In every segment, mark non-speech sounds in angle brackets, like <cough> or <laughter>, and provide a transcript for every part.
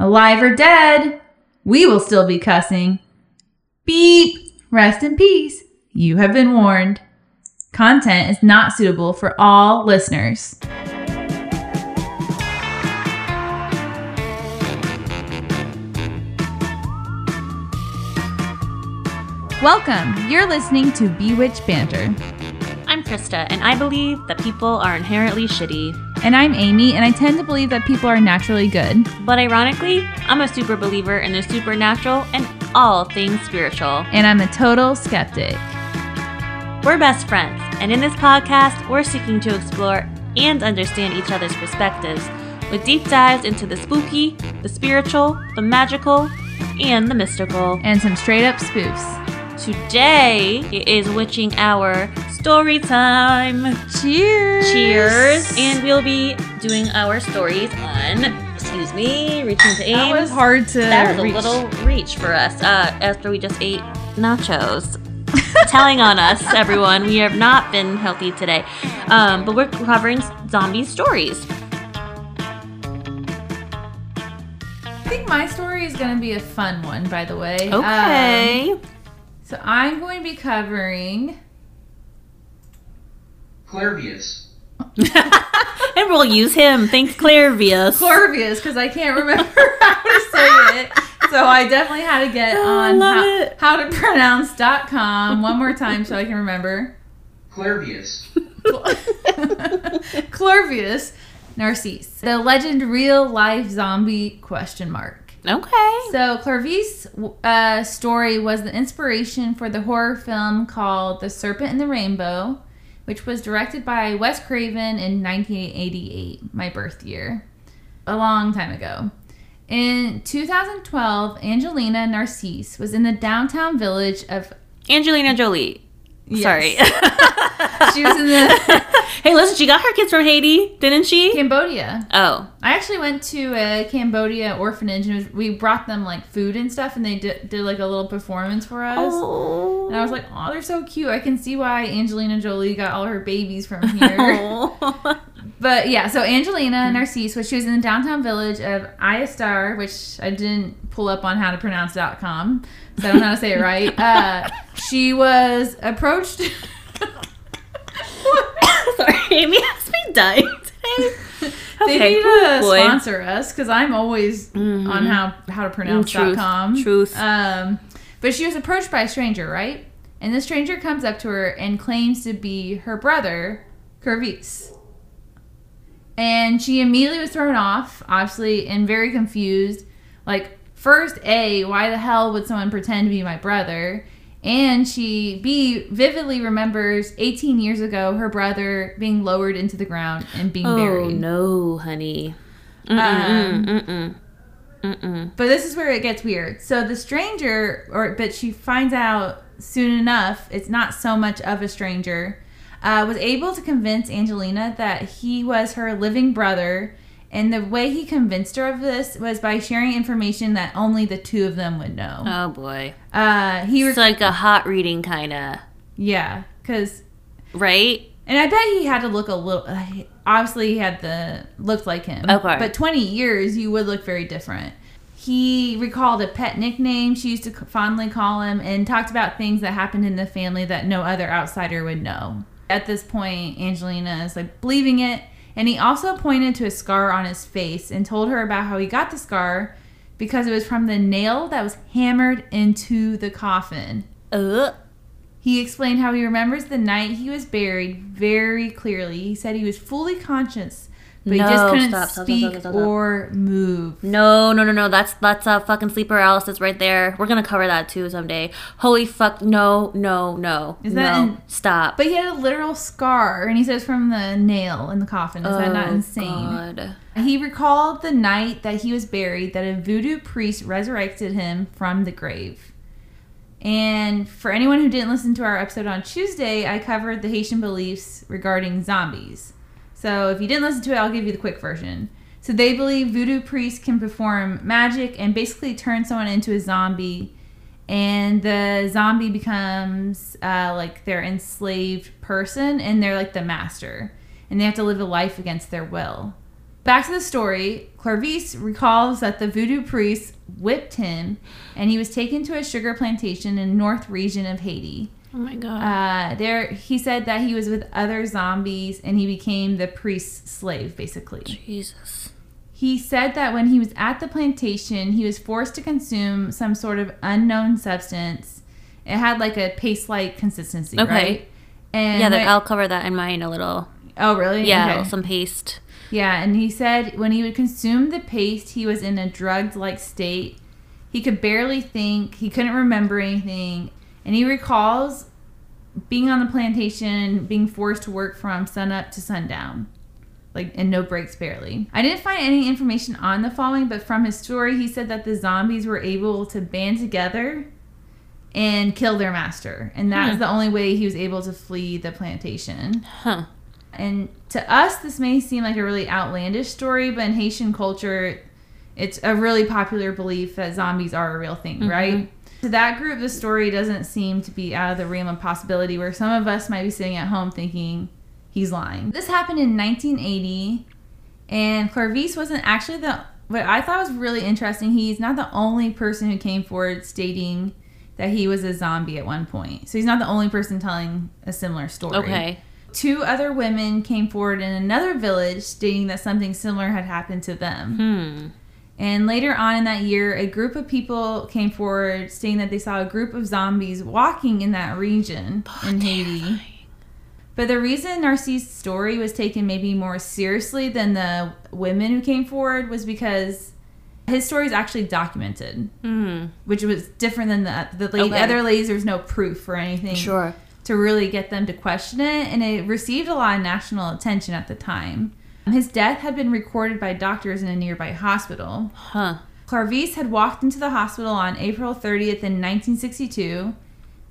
Alive or dead, we will still be cussing. Beep! Rest in peace. You have been warned. Content is not suitable for all listeners. Welcome. You're listening to Bewitched Banter. Krista, and I believe that people are inherently shitty. And I'm Amy, and I tend to believe that people are naturally good. But ironically, I'm a super believer in the supernatural and all things spiritual. And I'm a total skeptic. We're best friends, and in this podcast, we're seeking to explore and understand each other's perspectives with deep dives into the spooky, the spiritual, the magical, and the mystical. And some straight up spoofs. Today is witching hour story time. Cheers! Cheers! And we'll be doing our stories on. Excuse me, reaching to aim. That was hard to. That was reach. a little reach for us. Uh, after we just ate nachos. <laughs> Telling on us, everyone. We have not been healthy today. Um, but we're covering zombie stories. I think my story is going to be a fun one, by the way. Okay. Um, so I'm going to be covering. Clairvius. <laughs> and we'll use him. Thanks, Clairvius. Corvius, because I can't remember <laughs> how to say it. So I definitely had to get Oh, on love how, it. how to pronounce.com one more time so I can remember. Clairvius. Clorvius Narcisse. The legend real life zombie question mark. Okay. So Clervis' uh, story was the inspiration for the horror film called The Serpent and the Rainbow, which was directed by Wes Craven in 1988, my birth year, a long time ago. In 2012, Angelina Narcisse was in the downtown village of. Angelina Jolie. Yes. Sorry. <laughs> She was in the <laughs> hey, listen, she got her kids from Haiti, didn't she? Cambodia. Oh. I actually went to a Cambodia orphanage and was, we brought them like food and stuff, and they did, did like a little performance for us. Oh. And I was like, oh, they're so cute. I can see why Angelina Jolie got all her babies from here. <laughs> Oh. But yeah, so Angelina Narcisse, was she was in the downtown village of Ayastar, which I didn't pull up on how to pronounce dot com, so I don't know how to say it right. <laughs> Uh, she was approached. <laughs> Sorry, Amy has me dying today. <laughs> they need to boy. sponsor us because I'm always Mhm. on how how to pronounce.com. Truth, truth. Um, but she was approached by a stranger, right? And the stranger comes up to her and claims to be her brother, Curvis. And she immediately was thrown off, obviously, and very confused. Like, first, A, why the hell would someone pretend to be my brother? And she, B, vividly remembers 18 years ago her brother being lowered into the ground and being Oh buried. Oh, no, honey. Um, Mm-mm, mm-mm, mm-mm. But this is where it gets weird. So the stranger, or but she finds out soon enough, it's not so much of a stranger, uh, was able to convince Angelina that he was her living brother. And the way he convinced her of this was by sharing information that only the two of them would know. Oh boy. Uh, he, was like a hot reading kind of, yeah, because, right? and I bet he had to look a little. Uh, obviously, he had the looked like him. Okay. but twenty years, you would look very different. He recalled a pet nickname she used to fondly call him and talked about things that happened in the family that no other outsider would know. At this point, Angelina is like believing it, and he also pointed to a scar on his face and told her about how he got the scar because it was from the nail that was hammered into the coffin. Uh, He explained how he remembers the night he was buried very clearly. He said he was fully conscious, but he just couldn't stop, stop, speak stop, or move. no, no, no, no. That's that's a fucking sleep paralysis right there. We're gonna cover that too someday. Holy fuck! No, no, no. Is that no? in- Stop? But he had a literal scar, and he says from the nail in the coffin. Is that not Oh, insane? God. He recalled the night that he was buried that a voodoo priest resurrected him from the grave. And for anyone who didn't listen to our episode on Tuesday, I covered the Haitian beliefs regarding zombies. So if you didn't listen to it, I'll give you the quick version. So they believe voodoo priests can perform magic and basically turn someone into a zombie, and the zombie becomes uh, like their enslaved person, and they're like the master, and they have to live a life against their will. Back to the story. Clarvis recalls that the voodoo priest whipped him, and he was taken to a sugar plantation in north region of Haiti. Oh my god. Uh, there, he said that he was with other zombies, and he became the priest's slave, basically. Jesus. He said that when he was at the plantation, he was forced to consume some sort of unknown substance. It had like a paste-like consistency, Okay. right? And Yeah, I'll cover that in mine a little. oh, really? Yeah, Okay. some paste. Yeah, and he said when he would consume the paste, he was in a drugged-like state. He could barely think. He couldn't remember anything, and he recalls being on the plantation, being forced to work from sunup to sundown, like and no breaks barely. I didn't find any information on the following, but from his story, he said that the zombies were able to band together and kill their master, and that was Hmm. the only way he was able to flee the plantation. Huh. And to us, this may seem like a really outlandish story, but in Haitian culture, it's a really popular belief that zombies are a real thing, Mhm. right? To that group, the story doesn't seem to be out of the realm of possibility, where some of us might be sitting at home thinking he's lying. This happened in 1980, and Clarvis wasn't actually the. What I thought was really interesting, he's not the only person who came forward stating that he was a zombie at one point. So he's not the only person telling a similar story. Okay. Two other women came forward in another village stating that something similar had happened to them. Hmm. And later on in that year, a group of people came forward stating that they saw a group of zombies walking in that region in Haiti. But the reason Narcisse's story was taken maybe more seriously than the women who came forward was because his story is actually documented, Hmm. which was different than the the la- Okay. other ladies. There's no proof or anything Sure. to really get them to question it, and it received a lot of national attention at the time. His death had been recorded by doctors in a nearby hospital. Huh. Clarvis had walked into the hospital on April 30th in 1962,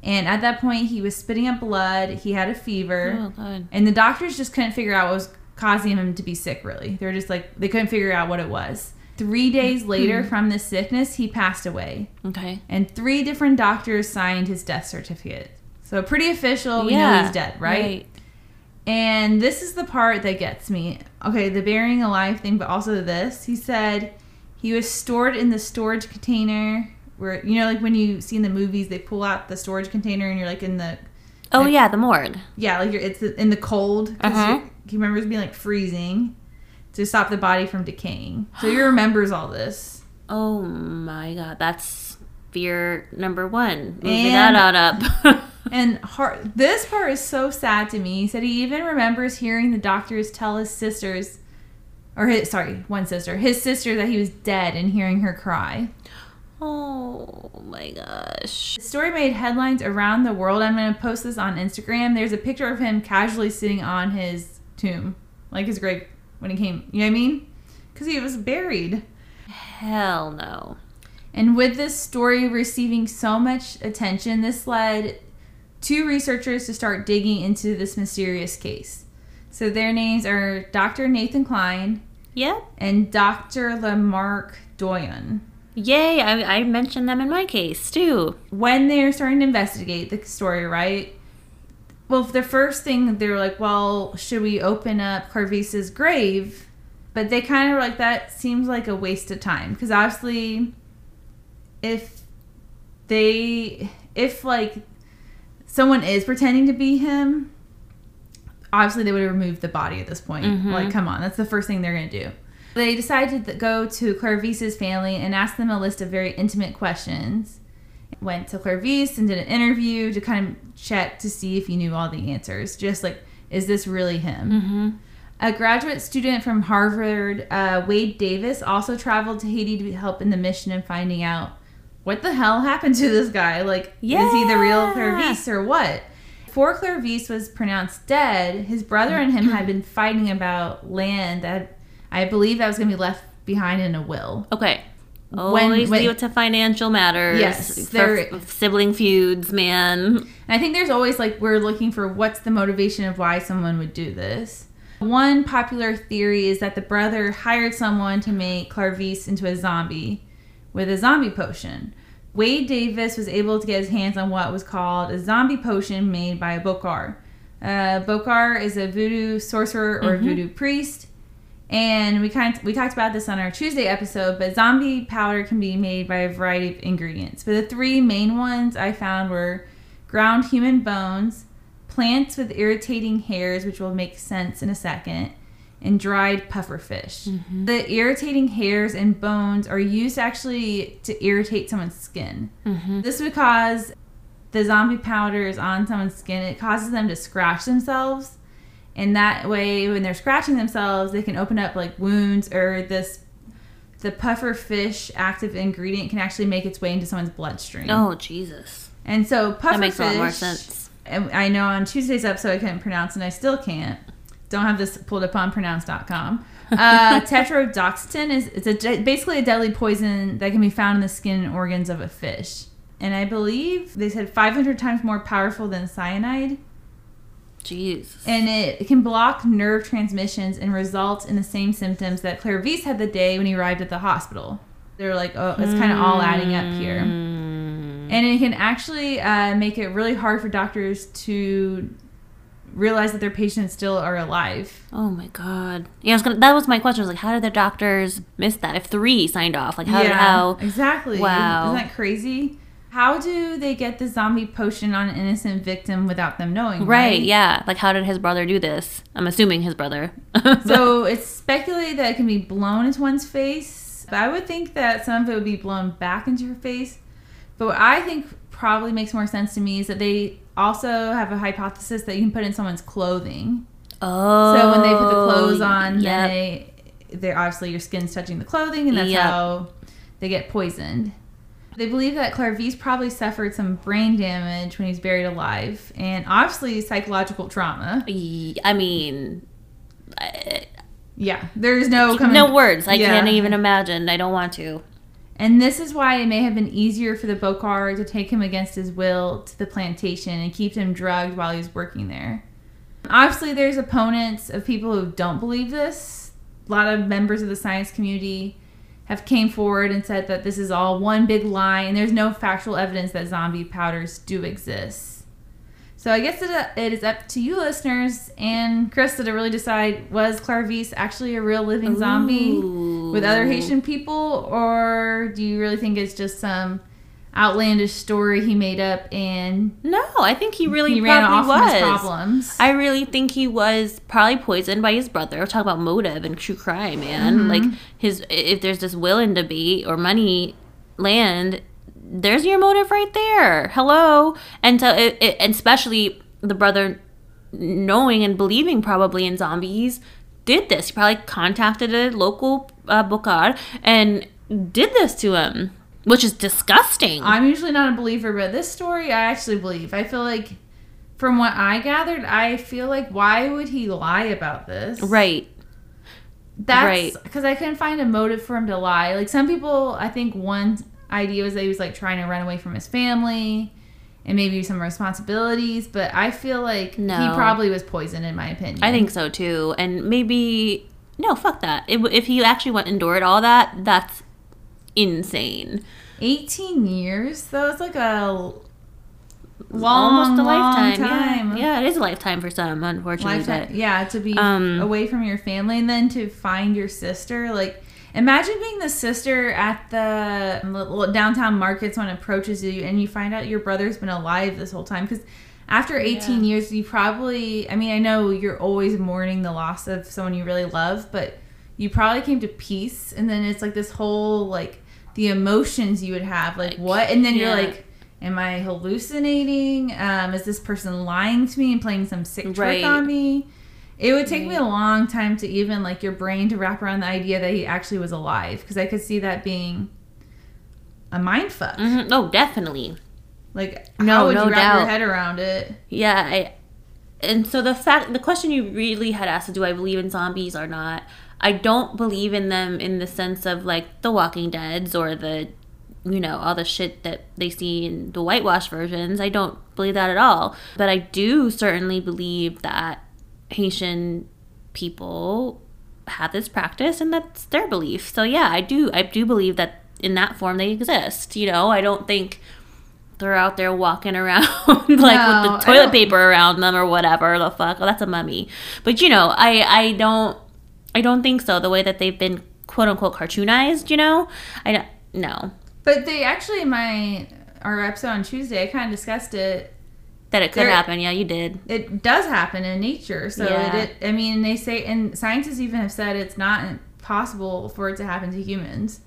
and at that point he was spitting up blood, he had a fever, Oh god. and the doctors just couldn't figure out what was causing him to be sick, really. They were just like, they couldn't figure out what it was. Three days hmm. later, from this sickness, he passed away Okay. and three different doctors signed his death certificate. So pretty official. We know he's dead, right? And this is the part that gets me. Okay, the burying alive thing, but also this. He said he was stored in the storage container where you know, like when you see in the movies, they pull out the storage container and you're like in the Oh Like- yeah, the morgue. yeah, like you're it's in the cold Uh-huh. you- He remembers being like freezing to stop the body from decaying. So he remembers all this. Oh my god, that's fear number one. Moving And- that on up. <laughs> And this part is so sad to me. He said he even remembers hearing the doctors tell his sisters, or his sorry, one sister, his sister that he was dead, and hearing her cry. oh my gosh. The story made headlines around the world. I'm going to post this on Instagram. There's a picture of him casually sitting on his tomb, like his grave when he came. You know what I mean? Because he was buried. Hell no. And with this story receiving so much attention, this led two researchers to start digging into this mysterious case. So their names are Dr. Nathan Kline Yep. and Dr. Lamarque Douyon. Yay, I, I mentioned them in my case too. When they're starting to investigate the story, right? Well, the first thing they're like, well, should we open up Clarvis's grave? But they kind of were like, that seems like a waste of time. Because obviously, if they, if like someone is pretending to be him, obviously they would have removed the body at this point. Mhm. Like, come on, that's the first thing they're going to do. They decided to go to Clarvis's family and ask them a list of very intimate questions. Went to Clarvis and did an interview to kind of check to see if he knew all the answers. Just like, is this really him? Mm-hmm. A graduate student from Harvard, uh, Wade Davis, also traveled to Haiti to help in the mission and finding out what the hell happened to this guy. Like, is he the real Yeah. Clarvis or what? Before Clarvis was pronounced dead, his brother and him had been fighting about land that I believe that was going to be left behind in a will. Okay. When- Always when- it to financial matters. Yes, For there- f- sibling feuds, man. And I think there's always like we're looking for what's the motivation of why someone would do this. One popular theory is that the brother hired someone to make Clarvis into a zombie with a zombie potion. Wade Davis was able to get his hands on what was called a zombie potion made by a Bokar. Uh, Bokar is a voodoo sorcerer or Mhm. voodoo priest, And we kind of, we talked about this on our Tuesday episode, but zombie powder can be made by a variety of ingredients. But the three main ones I found were ground human bones, plants with irritating hairs, which will make sense in a second, and dried puffer fish. Mm-hmm. The irritating hairs and bones are used actually to irritate someone's skin. Mm-hmm. This would cause the zombie powder is on someone's skin. It causes them to scratch themselves, and that way, when they're scratching themselves, they can open up like wounds or this. The puffer fish active ingredient can actually make its way into someone's bloodstream. Oh Jesus, And so puffer that makes a lot more sense. and I know on Tuesday's episode I couldn't pronounce and I still can't. Don't have this pulled up on pronounce.com. Uh, <laughs> tetrodotoxin is it's a basically a deadly poison that can be found in the skin and organs of a fish. And I believe they said 500 times more powerful than cyanide. Jeez. And it can block nerve transmissions and result in the same symptoms that Clairvius had the day when he arrived at the hospital. They're like, oh, it's kind of all adding up here. Mm. And it can actually uh, make it really hard for doctors to realize that their patients still are alive. Oh my god. Yeah, I was gonna, that was my question. I was like, how did the doctors miss that? If three signed off, like how did how? exactly. Wow. Isn't that crazy? How do they get the zombie potion on an innocent victim without them knowing? Right, yeah. Like how did his brother do this? I'm assuming his brother. <laughs> So it's speculated that it can be blown into one's face. But I would think that some of it would be blown back into your face. But what I think probably makes more sense to me is that they also have a hypothesis that you can put in someone's clothing. oh. So when they put the clothes on, yep. then they they're obviously your skin's touching the clothing, and that's Yep. how they get poisoned. They believe that Clairvius probably suffered some brain damage when he was buried alive, and obviously psychological trauma. I mean, I- Yeah, there's no coming, no words. I Yeah. can't even imagine. I don't want to. And this is why it may have been easier for the Bokar to take him against his will to the plantation and keep him drugged while he was working there. Obviously, there's opponents of people who don't believe this. A lot of members of the science community have came forward and said that this is all one big lie and there's no factual evidence that zombie powders do exist. So I guess it, it is up to you listeners and Krista to really decide was Clairvius actually a real living zombie? with other Haitian people, or do you really think it's just some outlandish story he made up and No, I think he really he ran off was. his problems? I really think he was probably poisoned by his brother. Talk about motive and true crime, man. Mm-hmm. Like his, if there's this will and debate or money, land, there's your motive right there. Hello, and so it, it, especially the brother knowing and believing probably in zombies did this. He probably contacted a local uh, bokar and did this to him, which is disgusting. I'm usually not a believer, but this story I actually believe. I feel like, from what I gathered, I feel like why would he lie about this? right. That's Right. because I couldn't find a motive for him to lie. Like some people, I think one idea was that he was like trying to run away from his family and maybe some responsibilities. But I feel like he probably was poisoned, in my opinion. I think so too. And maybe no, fuck that. It, if he actually went and endured all that, that's insane. 18 years though. It's like a long, Almost a long lifetime. time. Yeah. yeah, it is a lifetime for some, unfortunately. lifetime. But Yeah, to be Um, away from your family and then to find your sister. Like, imagine being the sister at the little downtown market. Someone approaches you and you find out your brother's been alive this whole time. Because after 18 Yeah. years, you probably, I mean, I know you're always mourning the loss of someone you really love, but you probably came to peace. And then it's like this whole, like, the emotions you would have. Like, Like, what? And then you're like, Am I hallucinating? Um, is this person lying to me and playing some sick trick on me? It would take me a long time to even like your brain to wrap around the idea that he actually was alive because I could see that being a mind fuck. Mhm. oh, definitely. Like, No, how would no you wrap your doubt. head around it? Yeah, I, and so the fact, the question you really had asked, is do I believe in zombies or not? I don't believe in them in the sense of like the Walking Dead's or the, you know, all the shit that they see in the whitewash versions. I don't believe that at all. But I do certainly believe that Haitian people have this practice and that's their belief. So yeah, I do, I do believe that in that form they exist. You know, I don't think they're out there walking around <laughs> like No, with the toilet paper around them or whatever the fuck. Oh, that's a mummy. But you know, I I don't I don't think so. The way that they've been quote unquote cartoonized, you know, I don't. No, But they actually my our episode on Tuesday, I kind of discussed it. That it could There- happen. Yeah, you did. It does happen in nature. So Yeah. it, it, I mean, they say, and scientists even have said it's not possible for it to happen to humans.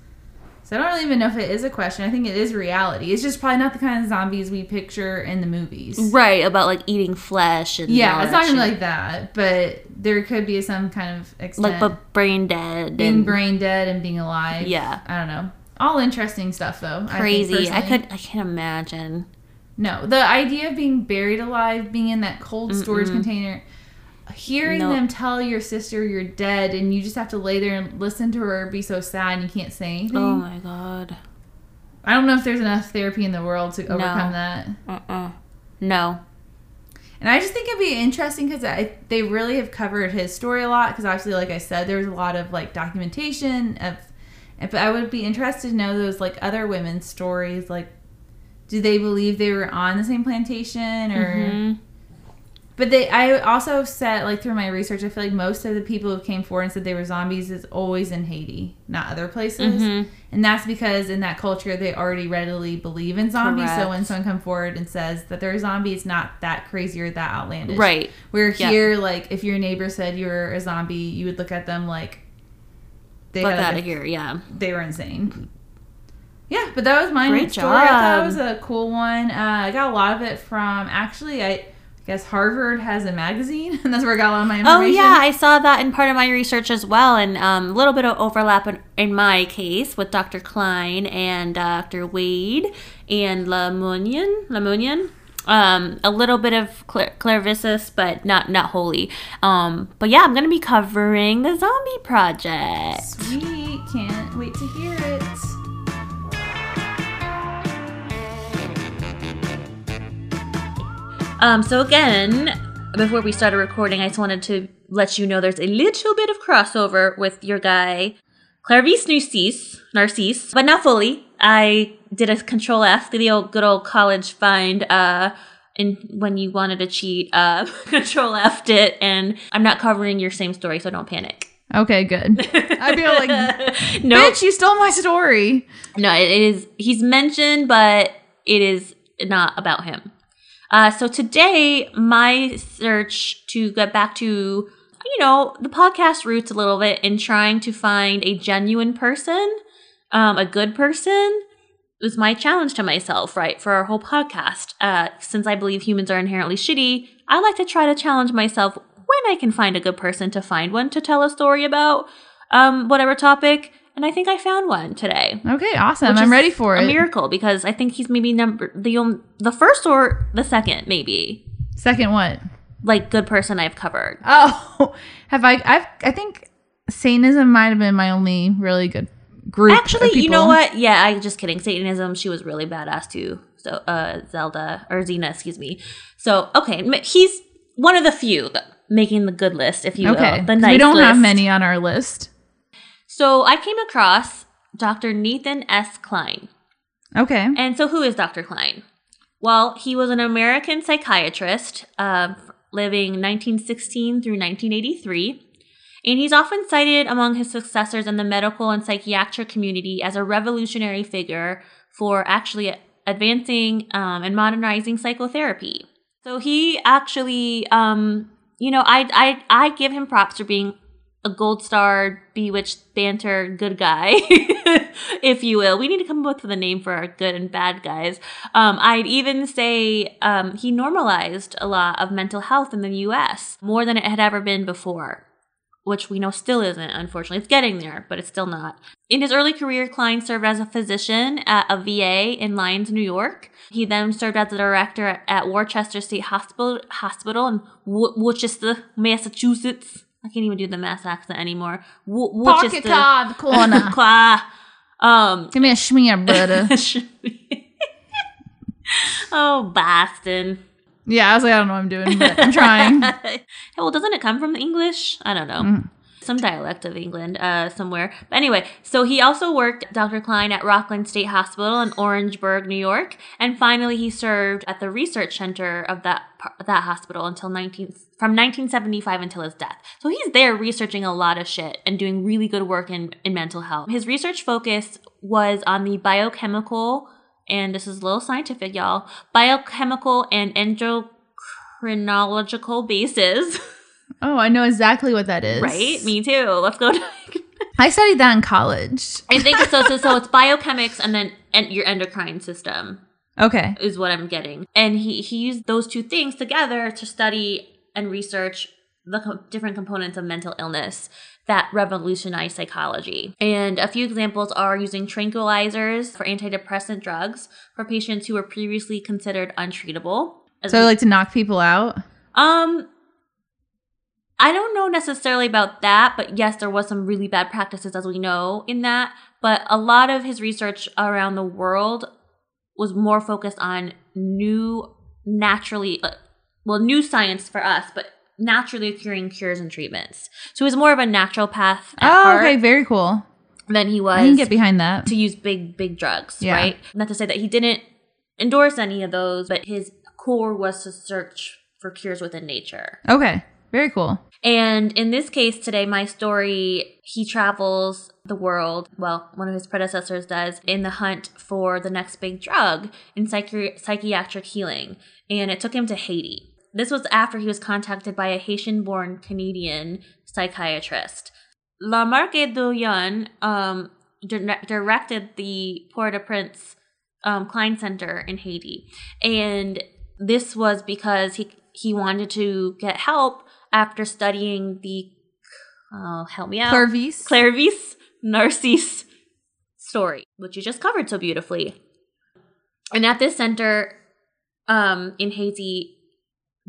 So I don't really even know if it is a question. I think it is reality. It's just probably not the kind of zombies we picture in the movies. Right about like eating flesh and Yeah, it's not even like that, but there could be some kind of extent. like but brain dead being and brain dead and being alive. Yeah. I don't know. All interesting stuff though. I crazy. I, personally. could I can't imagine. No, the idea of being buried alive, being in that cold storage container, hearing Nope. them tell your sister you're dead, and you just have to lay there and listen to her be so sad and you can't say oh anything. Oh my god. I don't know if there's enough therapy in the world to overcome that. Uh-uh. No. And I just think it'd be interesting because they really have covered his story a lot. Because obviously, like I said, there's a lot of like documentation of. But I would be interested to know those like other women's stories. Like, do they believe they were on the same plantation or? Mhm. But they, I also said like through my research, I feel like most of the people who came forward and said they were zombies is always in Haiti, not other places, Mhm. and that's because in that culture they already readily believe in zombies. So when someone come forward and says that they're a zombie, it's not that crazy or that outlandish, Right. Where Yeah. here, like if your neighbor said you were a zombie, you would look at them like they Fuck had out of here. Yeah. they were insane. Yeah, but that was my Great story. I thought it was a cool one. Uh, I got a lot of it from actually, I guess Harvard has a magazine, <laughs> and that's where I got a lot of my information. Oh yeah, I saw that in part of my research as well, and um, a little bit of overlap in, in my case with Dr. Kline and Dr. Wade and Lamunian. Lamunian. Um, a little bit of clairvisus, but not not wholly. Um, but yeah, I'm gonna be covering the Zombie Project. Sweet, can't wait to hear it. Um, so again, before we started recording, I just wanted to let you know there's a little bit of crossover with your guy, Clairvis Narcisse, Narcisse, but not fully. I did a control F, the old good old college find, uh, and when you wanted to cheat, uh, <laughs> control F'd it, and I'm not covering your same story, so don't panic. Okay, good. I feel like, <laughs> no, bitch, you stole my story. no, it is. He's mentioned, but it is not about him. Uh, so today, my search to get back to, you know, the podcast roots a little bit in trying to find a genuine person, um, a good person, was my challenge to myself, right, for our whole podcast. Uh, since I believe humans are inherently shitty, I like to try to challenge myself when I can find a good person to find one to tell a story about, um, whatever topic. And I think I found one today. Okay, awesome. I'm ready for a it. A miracle because I think he's maybe number the on- the first or the second maybe Second, what? like good person I've covered. Oh, <laughs> have I? I've. I think Satanism might have been my only really good group. of Actually, you know what? Yeah, I just kidding. Satanism, she was really badass too. So uh Zelda or Xena, excuse me. So okay, he's one of the few that making the good list, if you Okay, will. The nice we don't have many on our list. So I came across Dr. Nathan S. Kline. Okay. And so, who is Dr. Kline? Well, he was an American psychiatrist uh, living 1916 through 1983. And he's often cited among his successors in the medical and psychiatric community as a revolutionary figure for actually advancing um, and modernizing psychotherapy. So he actually, um, you know, I, I I give him props for being a gold star, bewitched banter good guy, <laughs> if you will. We need to come up with a name for our good and bad guys. Um, I'd even say um, he normalized a lot of mental health in the U.S. more than it had ever been before. Which we know still isn't, unfortunately. It's getting there, but it's still not. In his early career, Kline served as a physician at a VA in Lyons, New York. He then served as a director at Worcester State Hospital, Hospital in Worcester, Massachusetts. I can't even do the Mass accent anymore. Wo- Pocket Worcester. card corner. Qua. um, <laughs> Give me a schmear, <laughs> brother. <laughs> oh, Boston. yeah, I was like, I don't know what I'm doing, but I'm trying. well, doesn't it come from the English? I don't know. Mm. Some dialect of England uh, somewhere. But anyway, so he also worked Dr. Kline at Rockland State Hospital in Orangeburg, New York, and finally he served at the research center of that that hospital until 19 from 1975 until his death. So he's there researching a lot of shit and doing really good work in in mental health. His research focus was on the biochemical and this is a little scientific, y'all. Biochemical and endocrinological bases. <laughs> Oh, I know exactly what that is. Right? Me too. Let's go. <laughs> To- I studied that in college. I think so. So, so it's <laughs> biochemics and then and your endocrine system Okay. is what I'm getting. And he he used those two things together to study and research the co- different components of mental illness that revolutionized psychology. And a few examples are using tranquilizers for antidepressant drugs for patients who were previously considered untreatable. So like to knock people out. um, I don't know necessarily about that, but yes, there was some really bad practices, as we know, in that. But a lot of his research around the world was more focused on new, naturally, uh, well, new science for us, but naturally occurring cures and treatments. So he was more of a naturopath at Oh, okay, very cool. than he was I can get behind that. to use big big drugs Yeah. right not to say that he didn't endorse any of those but his core was to search for cures within nature Okay, very cool. And in this case today my story he travels the world well one of his predecessors does in the hunt for the next big drug in psychi- psychiatric healing. And it took him to haiti. This was after he was contacted by a haitian born canadian psychiatrist. Lamarque Douyon um, dire- directed the Port-au-Prince um, Kline Center in Haiti, and this was because he he wanted to get help after studying the oh help me out Clairvice. Clairvice Narcisse story, which you just covered so beautifully. And at this center um, in Haiti,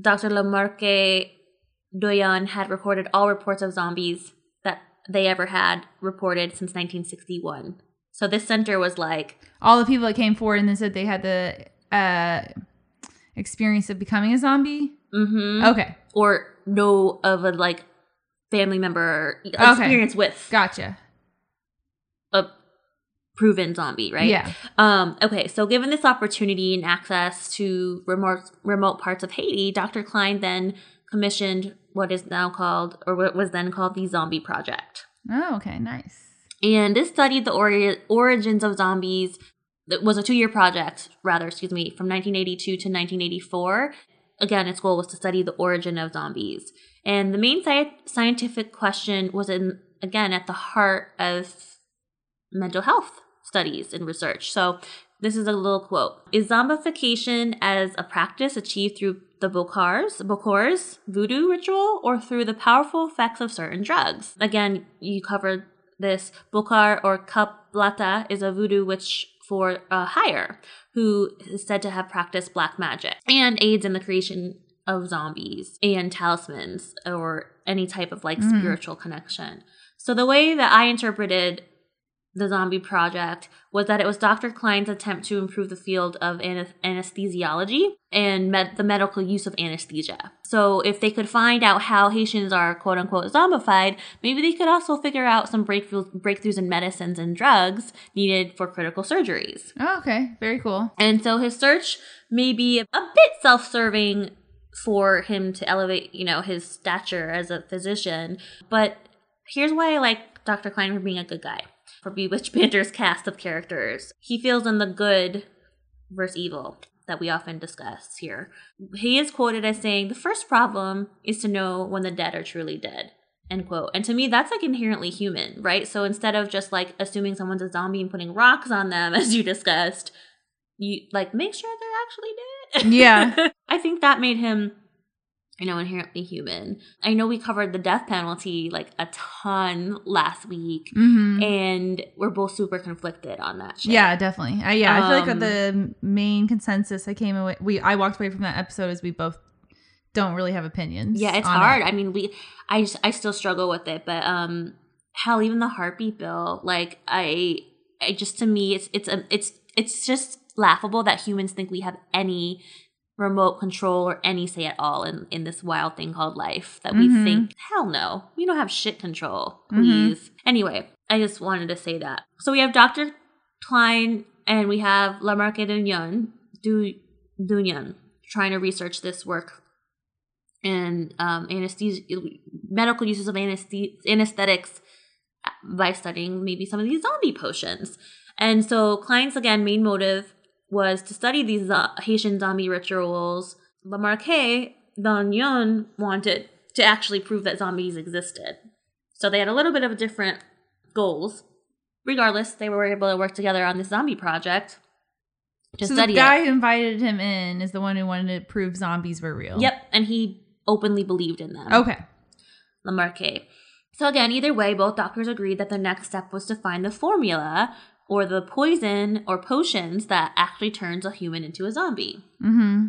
Dr. Lamarque Douyon had recorded all reports of zombies that they ever had reported since 1961. So this center was like, All the people that came forward and then said they had the uh, experience of becoming a zombie. Mm-hmm, Okay, or know of a like family member Okay. experience with gotcha. a proven zombie, right? Yeah. Um, okay, so given this opportunity and access to remote remote parts of Haiti, Dr. Kline then commissioned what is now called, or what was then called, the Zombie Project. Oh, okay, nice. And this studied the ori- origins of zombies. It was a two year project, rather, excuse me, from 1982 to 1984. Again, its goal was to study the origin of zombies. And the main sci- scientific question was, in, again, at the heart of mental health studies and research. So, this is a little quote Is zombification as a practice achieved through the Bokars, Bokors voodoo ritual or through the powerful effects of certain drugs? Again, you covered this. Bokar or Kaplata is a voodoo witch for a hire who is said to have practiced black magic and aids in the creation of zombies and talismans or any type of like Mhm. spiritual connection. So the way that I interpreted the zombie project was that it was Dr. Kline's attempt to improve the field of anesthesiology and med- the medical use of anesthesia. So, if they could find out how Haitians are quote unquote zombified, maybe they could also figure out some breakthrough- breakthroughs in medicines and drugs needed for critical surgeries. Oh, okay, very cool. And so his search may be a bit self-serving for him to elevate, you know, his stature as a physician. But here's why I like Dr. Kline for being a good guy. For Bewitched Banter's <laughs> cast of characters. He feels in the good versus evil that we often discuss here. He is quoted as saying, The first problem is to know when the dead are truly dead. End quote. And to me, that's like inherently human, right? So instead of just like assuming someone's a zombie and putting rocks on them, <laughs> as you discussed, you like make sure they're actually dead. Yeah. <laughs> I think that made him, you know, inherently human. I know we covered the death penalty like a ton last week, hmm and we're both super conflicted on that shit. Yeah, definitely. I, yeah, I feel like Um, the main consensus I came away we I walked away from that episode is we both don't really have opinions. Yeah, it's hard. it. I mean, we, I, just, I still struggle with it, but um, hell, even the heartbeat bill, like I, I just to me, it's it's a, it's it's just laughable that humans think we have any remote control or any say at all in, in this wild thing called life that we Mhm. think, hell no, we don't have shit control, Mhm. please. Anyway, I just wanted to say that. So we have Dr. Kline and we have Lamarque et Dunyan, Du, Dunyan trying to research this work and um, anesthesia, medical uses of anesthe- anesthetics by studying maybe some of these zombie potions. And so Kline's again main motive was to study these zo- Haitian zombie rituals. Lamarque Dunyan wanted to actually prove that zombies existed. So they had a little bit of different goals. Regardless, they were able to work together on this zombie project to so study the guy it. who invited him in is the one who wanted to prove zombies were real. Yep, and he openly believed in them. Okay. Lamarque. So again, either way, both doctors agreed that the next step was to find the formula or the poison or potions that actually turns a human into a zombie. Mm-hmm.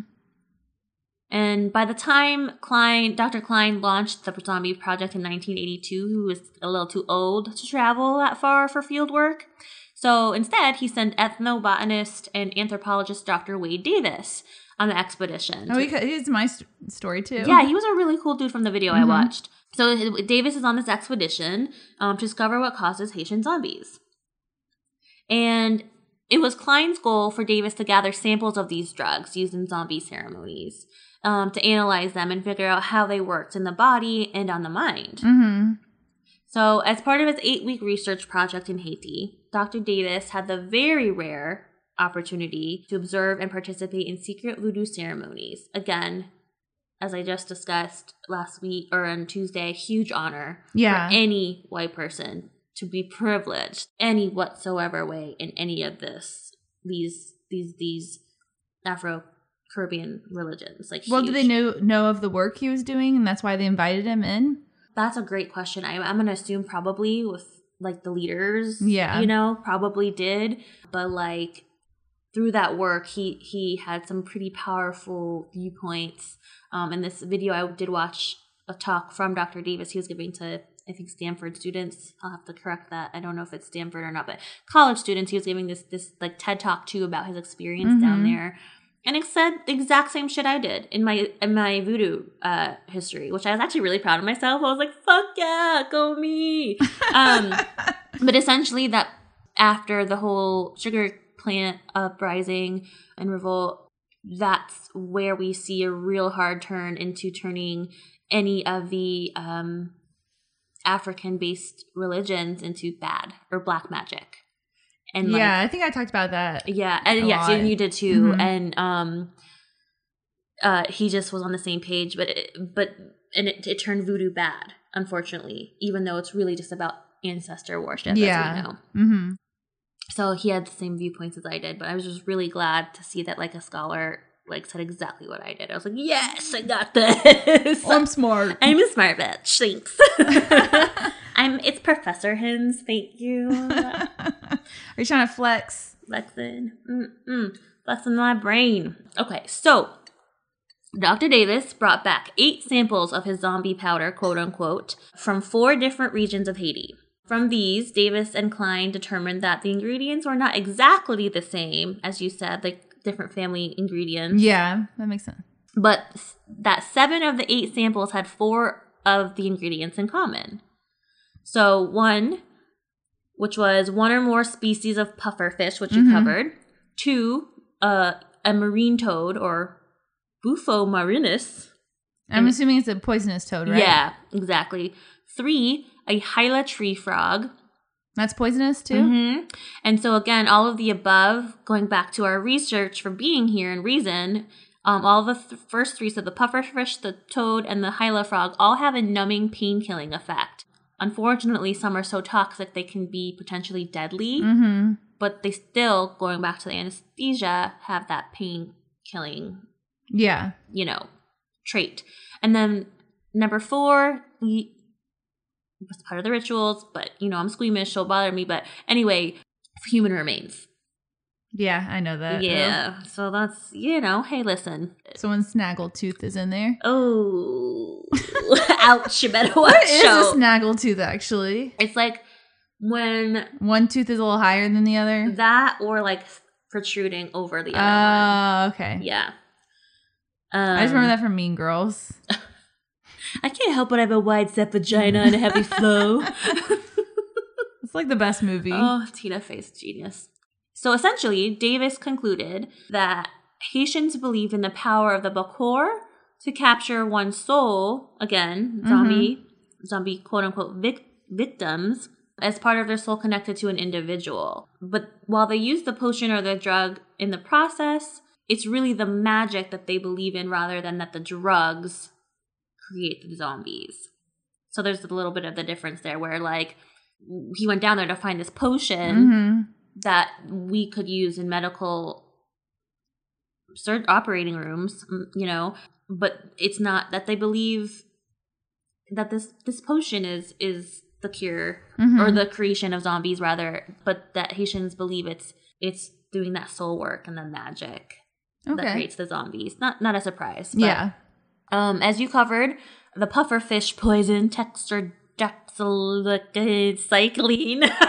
And by the time Kline, Dr. Kline launched the zombie project in 1982, he was a little too old to travel that far for field work. So instead, he sent ethnobotanist and anthropologist Dr. Wade Davis on the expedition. Oh, he, he's my st- story too. yeah, he was a really cool dude from the video I Mhm. watched. So Davis is on this expedition um, to discover what causes Haitian zombies. And it was Kline's goal for Davis to gather samples of these drugs used in zombie ceremonies um, to analyze them and figure out how they worked in the body and on the mind. Mm-hmm. So, as part of his eight week research project in Haiti, Dr. Davis had the very rare opportunity to observe and participate in secret voodoo ceremonies. Again, as I just discussed last week or on Tuesday, huge honor Yeah. for any white person to be privileged any whatsoever way in any of this these these these Afro Caribbean religions. Like, Well, did they know know of the work he was doing, and that's why they invited him in? That's a great question. I, I'm going to assume probably with like the leaders, Yeah. you know, probably did, but like through that work, he he had some pretty powerful viewpoints. Um, in this video, I did watch a talk from Dr. Davis. He was giving to I think Stanford students. I'll have to correct that. I don't know if it's Stanford or not, but college students. He was giving this this like TED talk too about his experience down Mhm. there. And it said the exact same shit I did in my in my voodoo uh, history, which I was actually really proud of myself. I was like, "Fuck yeah, go me!" <laughs> Um, but essentially, that after the whole sugar plant uprising and revolt, that's where we see a real hard turn into turning any of the um, African-based religions into bad or black magic. And like, yeah, I think I talked about that. yeah, and yes, lot. you did too. Mhm. And um, uh, he just was on the same page, but it, but and it, it turned voodoo bad, unfortunately, even though it's really just about ancestor worship, Yeah. as we know. Mm-hmm. So he had the same viewpoints as I did, but I was just really glad to see that like a scholar like said exactly what I did. I was like, yes, I got this. Oh, I'm smart. <laughs> I'm a smart bitch. Thanks. <laughs> I'm. It's Professor Hins. Thank you. <laughs> Are you trying to flex? Flexing. Mm-mm. Flexing my brain. Okay, so Dr. Davis brought back eight samples of his zombie powder, quote unquote, from four different regions of Haiti. From these, Davis and Kline determined that the ingredients were not exactly the same, as you said, like different family ingredients, Yeah, that makes sense. but that seven of the eight samples had four of the ingredients in common. So, one, which was one or more species of pufferfish, which you Mhm. covered. Two, uh, a marine toad or Bufo marinus. I'm assuming it's a poisonous toad, right? Yeah, exactly. Three, a hyla tree frog. That's poisonous too? Mhm. And so, again, all of the above, going back to our research for being here and reason, um, all the th- first three, so the pufferfish, the toad, and the hyla frog, all have a numbing, pain killing effect. Unfortunately, some are so toxic they can be potentially deadly, Mm-hmm. but they still, going back to the anesthesia, have that pain killing Yeah. you know, trait. And then number four, we was part of the rituals, but you know, I'm squeamish, so bother me. But anyway, human remains. Yeah, I know that. yeah. So that's you know, hey listen. Someone's snaggletooth is in there. Oh <laughs> ouch, you better <laughs> watch What is out. a snaggletooth actually? It's like when One tooth is a little higher than the other. that or like protruding over the other. Oh, okay. Yeah. Um, I just remember that from Mean Girls. <laughs> I can't help but have a wide set vagina and a heavy <laughs> flow. It's like the best movie. oh, Tina Fey's genius. So essentially, Davis concluded that Haitians believe in the power of the Bakor to capture one's soul, again, mm-hmm. zombie, zombie quote unquote vic- victims, as part of their soul connected to an individual. But while they use the potion or the drug in the process, it's really the magic that they believe in rather than that the drugs create the zombies. So there's a little bit of the difference there where like he went down there to find this potion hmm that we could use in medical sur- operating rooms, mm, you know, but it's not that they believe that this this potion is is the cure Mhm. or the creation of zombies rather, but that Haitians believe it's it's doing that soul work and the magic that creates the zombies. Not not a surprise. but, Yeah. Um, as you covered, the pufferfish poison tetrodoxycycline. <laughs>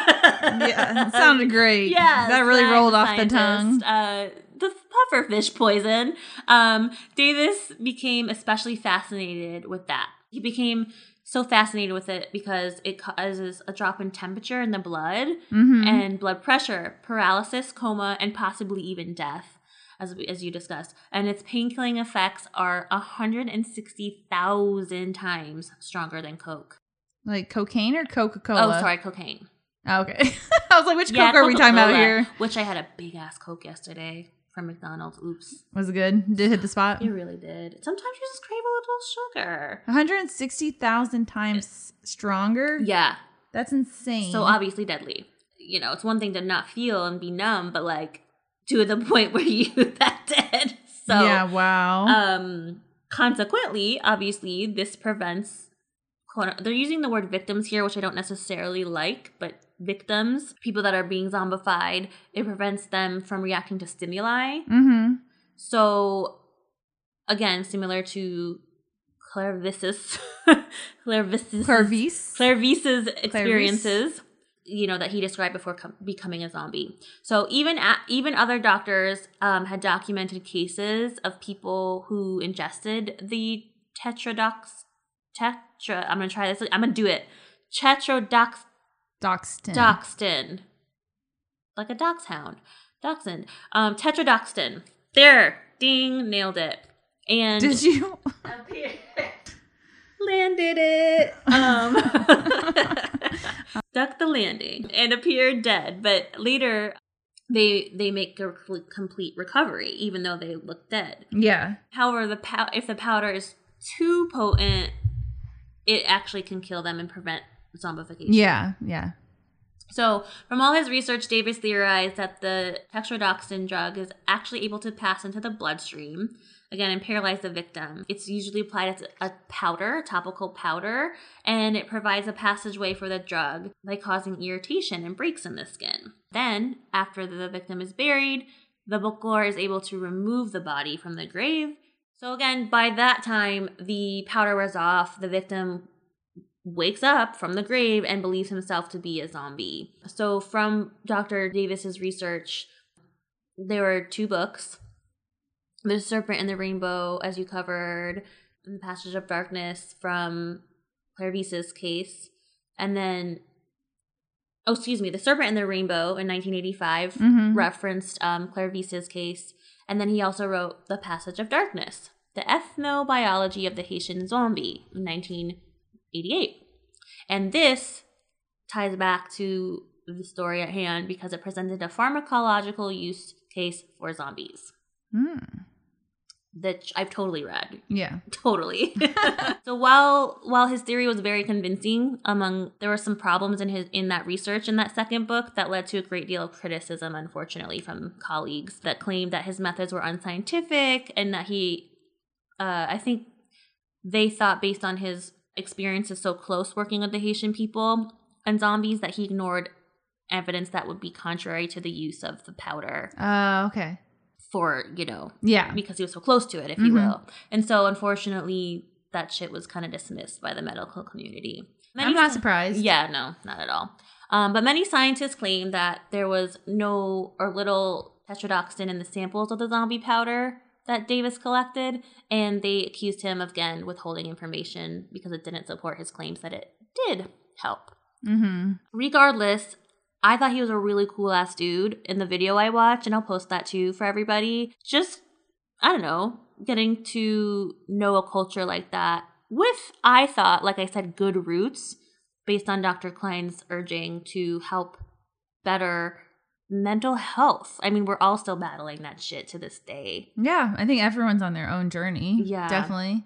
Yeah. It sounded great. Yeah, That really rolled off the tongue. Uh, the pufferfish poison. Um, Davis became especially fascinated with that. He became so fascinated with it because it causes a drop in temperature in the blood hmm and blood pressure, paralysis, coma, and possibly even death, as we, as you discussed. And its pain killing effects are 160,000 times stronger than Coke. Like cocaine or Coca Cola? Oh, sorry, cocaine. Oh, okay. <laughs> I was like, which Yeah, Coke are we talking about here? Which I had a big ass Coke yesterday from McDonald's. Oops. Was it good? Did it hit the spot? It really did. Sometimes you just crave a little sugar. 160,000 times stronger? Yeah. That's insane. So obviously deadly. You know, it's one thing to not feel and be numb, but like to the <laughs> point where you <laughs> that dead. So yeah, wow. um consequently, obviously, this prevents they're using the word victims here, which I don't necessarily like, but victims, people that are being zombified, it prevents them from reacting to stimuli. mm-hmm. So, again, similar to Clairvisus, <laughs> Clairvisus, Clairvice? Clairvice's experiences, you know, that he described before com- becoming a zombie. So even at, even other doctors um, had documented cases of people who ingested the tetradox tetra. I'm gonna try this. I'm gonna do it. Tetrodox Doxton. Doxton. Like a dachshund. Dachshund. Um, tetrodoxtin. There. Ding. Nailed it. And Did you? <laughs> landed it. Um, <laughs> stuck the landing and appeared dead. But later, they they make a complete recovery, even though they look dead. yeah. However, the pow- if the powder is too potent, it actually can kill them and prevent zombification. Yeah. Yeah. So, from all his research, Davis theorized that the tetrodotoxin drug is actually able to pass into the bloodstream, again, and paralyze the victim. It's usually applied as a powder, topical powder, and it provides a passageway for the drug by causing irritation and breaks in the skin. Then, after the victim is buried, the Bokor is able to remove the body from the grave. So, again, by that time, the powder wears off, the victim wakes up from the grave and believes himself to be a zombie. So, from Dr. Davis's research, there were two books The Serpent and the Rainbow, as you covered, and The Passage of Darkness from Clairvius's case, and then, oh, excuse me, The Serpent and the Rainbow in 1985 Mhm. referenced um, Clairvius's case, and then he also wrote The Passage of Darkness, The Ethnobiology of the Haitian Zombie in 1988. And this ties back to the story at hand because it presented a pharmacological use case for zombies Hmm. That I've totally read. Yeah. <laughs> Totally. <laughs> so while while his theory was very convincing, among there were some problems in his in that research in that second book that led to a great deal of criticism, unfortunately, from colleagues that claimed that his methods were unscientific and that he, uh, I think, they thought based on his experiences so close working with the Haitian people and zombies that he ignored evidence that would be contrary to the use of the powder Uh, okay. For you know Yeah. because he was so close to it, if you Mhm. will. And so, unfortunately, that shit was kind of dismissed by the medical community. Many I'm not sci- surprised. Yeah, no, not at all. Um, but many scientists claim that there was no or little tetrodotoxin in the samples of the zombie powder that Davis collected, and they accused him of again withholding information because it didn't support his claims that it did help. Mm-hmm. Regardless, I thought he was a really cool ass dude in the video I watched, and I'll post that too for everybody. Just, I don't know, getting to know a culture like that with, I thought, like I said, good roots based on Dr. Kline's urging to help better mental health. I mean, we're all still battling that shit to this day. Yeah, I think everyone's on their own journey. Yeah. definitely.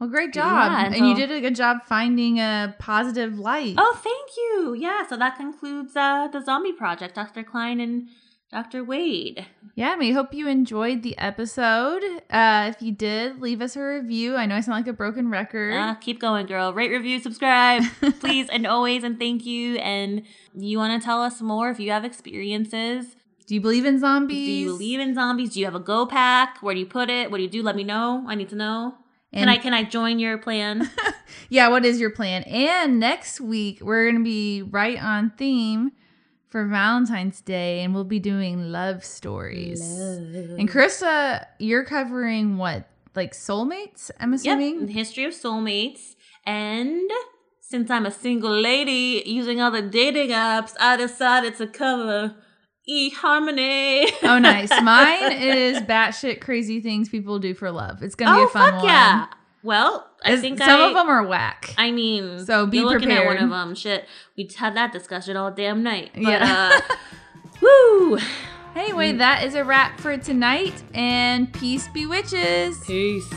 Well, great job, Yeah, and and you did a good job finding a positive light. Oh, thank you. Yeah, so that concludes uh, the Zombie Project, Dr. Kline and Dr. Wade. Yeah, we hope you enjoyed the episode. Uh, if you did, leave us a review. I know I sound like a broken record. Uh, keep going, girl. Rate, review, subscribe, <laughs> please, and always, and thank you. And you want to tell us more if you have experiences? Do you believe in zombies? Do you believe in zombies? Do you have a go pack? Where do you put it? What do you do? Let me know. I need to know. Can And- I can I join your plan? <laughs> Yeah, what is your plan? And next week we're gonna be right on theme for Valentine's Day, and we'll be doing love stories. And Krista, you're covering what, like soulmates? I'm Yep, assuming. the history of soulmates. And since I'm a single lady using all the dating apps, I decided to cover eHarmony. Oh, nice. <laughs> Mine is batshit crazy things people do for love. It's gonna be oh, a fun fuck one. yeah. Well, I It's- think some I, of them are whack. I mean, So be at one of them. Shit, we had that discussion all damn night. But, Yeah. uh, <laughs> woo. anyway, that is a wrap for tonight, and peace be witches. Peace.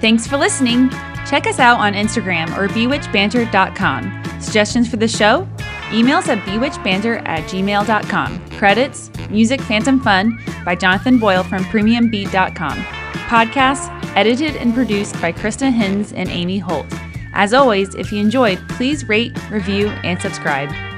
Thanks for listening. Check us out on Instagram or bewitchedbanter.com. Suggestions for the show? Emails at bewitchbanter at gmail.com. Credits, Music Phantom Fun by Jonathan Boyle from premiumbeat.com. Podcast edited and produced by Krista Hins and Amy Holt. As always, if you enjoyed, please rate, review, and subscribe.